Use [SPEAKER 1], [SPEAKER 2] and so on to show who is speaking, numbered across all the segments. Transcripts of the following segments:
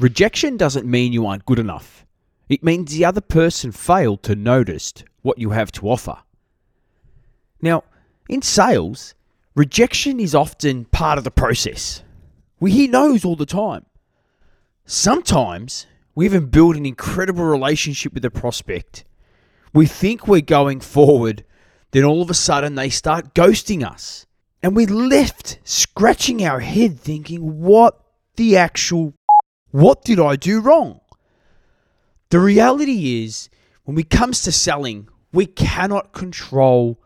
[SPEAKER 1] Rejection doesn't mean you aren't good enough. It means the other person failed to notice what you have to offer. Now, in sales, rejection is often part of the process. We hear no's all the time. Sometimes we even build an incredible relationship with a prospect. We think we're going forward, then all of a sudden they start ghosting us. And we're left scratching our head thinking, what the actual what did I do wrong? The reality is, when it comes to selling, we cannot control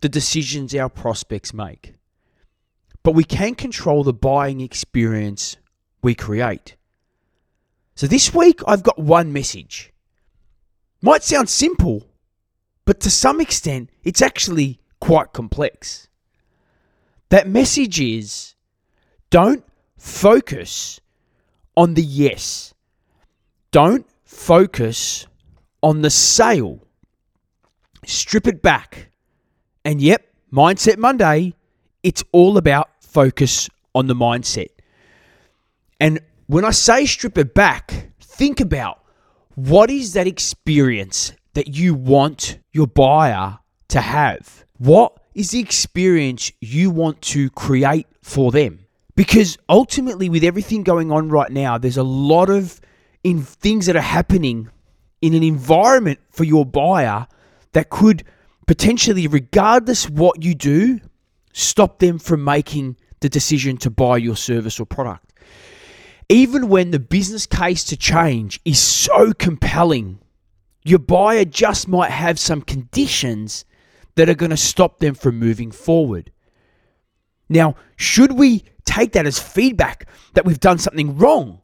[SPEAKER 1] the decisions our prospects make. But we can control the buying experience we create. So this week, I've got one message. Might sound simple, but to some extent, it's actually quite complex. That message is don't focus on the yes. Don't focus on the sale. Strip it back. And yep, Mindset Monday, it's all about focus on the mindset. And when I say strip it back, think about what is that experience that you want your buyer to have? What is the experience you want to create for them? Because ultimately, with everything going on right now, there's a lot of in things that are happening in an environment for your buyer that could potentially, regardless what you do, stop them from making the decision to buy your service or product. Even when the business case to change is so compelling, your buyer just might have some conditions that are going to stop them from moving forward. Now, should we take that as feedback that we've done something wrong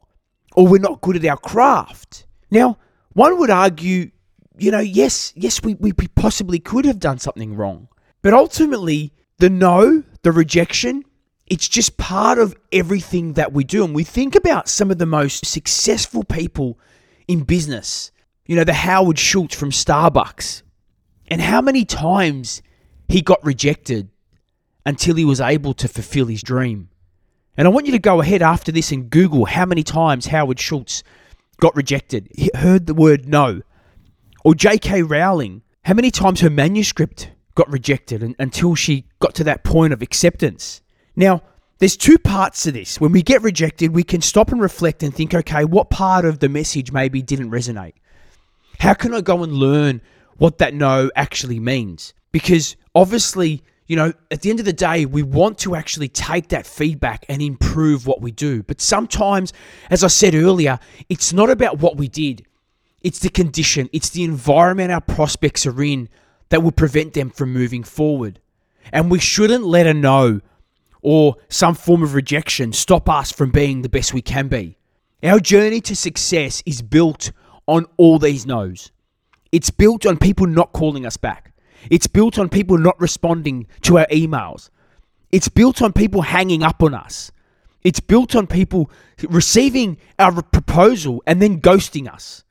[SPEAKER 1] or we're not good at our craft? Now, one would argue, you know, yes, yes, we, we possibly could have done something wrong. But ultimately, the no, the rejection, it's just part of everything that we do. And we think about some of the most successful people in business. You know, the Howard Schultz from Starbucks. And how many times he got rejected until he was able to fulfill his dream. And I want you to go ahead after this and Google how many times Howard Schultz got rejected, he heard the word no. Or J.K. Rowling, how many times her manuscript got rejected until she got to that point of acceptance. Now, there's two parts to this. When we get rejected, we can stop and reflect and think, okay, what part of the message maybe didn't resonate? How can I go and learn what that no actually means? Because obviously, you know, at the end of the day, we want to actually take that feedback and improve what we do. But sometimes, as I said earlier, it's not about what we did, it's the condition, it's the environment our prospects are in that will prevent them from moving forward. And we shouldn't let a no or some form of rejection stop us from being the best we can be. Our journey to success is built on all these no's. It's built on people not calling us back. It's built on people not responding to our emails. It's built on people hanging up on us. It's built on people receiving our proposal and then ghosting us.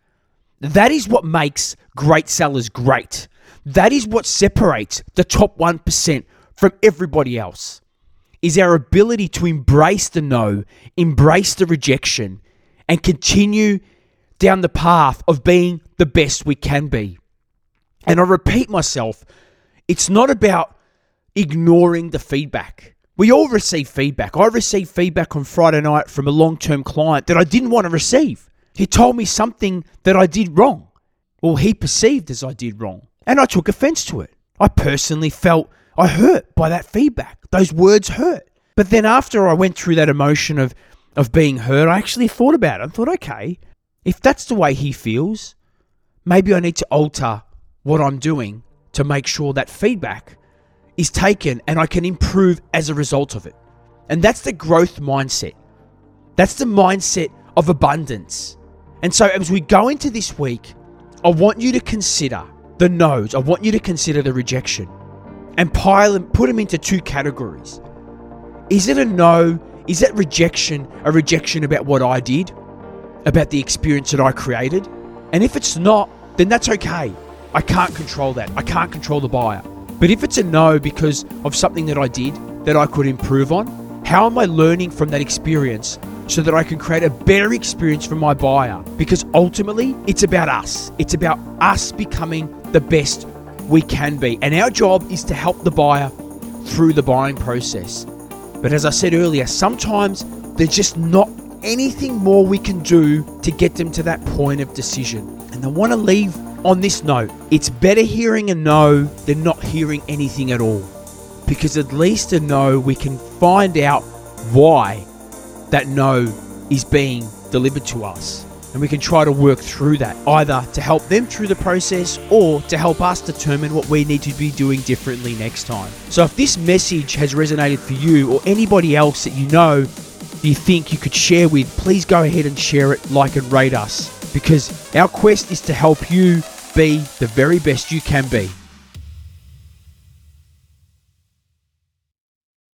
[SPEAKER 1] That is what makes great sellers great. That is what separates the top 1% from everybody else. Is our ability to embrace the no, embrace the rejection, and continue down the path of being the best we can be. And I repeat myself, it's not about ignoring the feedback. We all receive feedback. I received feedback on Friday night from a long term client that I didn't want to receive. He told me something that I did wrong. Well, he perceived as I did wrong. And I took offense to it. I personally felt I hurt by that feedback. Those words hurt. But then after I went through that emotion of, of being hurt, I actually thought about it. I thought, okay, if that's the way he feels, maybe I need to alter what I'm doing to make sure that feedback is taken and I can improve as a result of it. And that's the growth mindset. That's the mindset of abundance. And so as we go into this week, I want you to consider the no's. I want you to consider the rejection and pile and put them into two categories. Is it a no? Is that rejection a rejection about what I did? About the experience that I created? And if it's not, then that's okay. I can't control that. I can't control the buyer. But if it's a no because of something that I did that I could improve on, how am I learning from that experience so that I can create a better experience for my buyer? Because ultimately, it's about us. It's about us becoming the best we can be. And our job is to help the buyer through the buying process. But as I said earlier, sometimes there's just not anything more we can do to get them to that point of decision. And I want to leave on this note it's better hearing a no than not hearing anything at all. Because at least a no, we can find out why that no is being delivered to us. And we can try to work through that, either to help them through the process or to help us determine what we need to be doing differently next time. So, if this message has resonated for you or anybody else that you know you think you could share with, please go ahead and share it, like and rate us, because our quest is to help you be the very best you can be.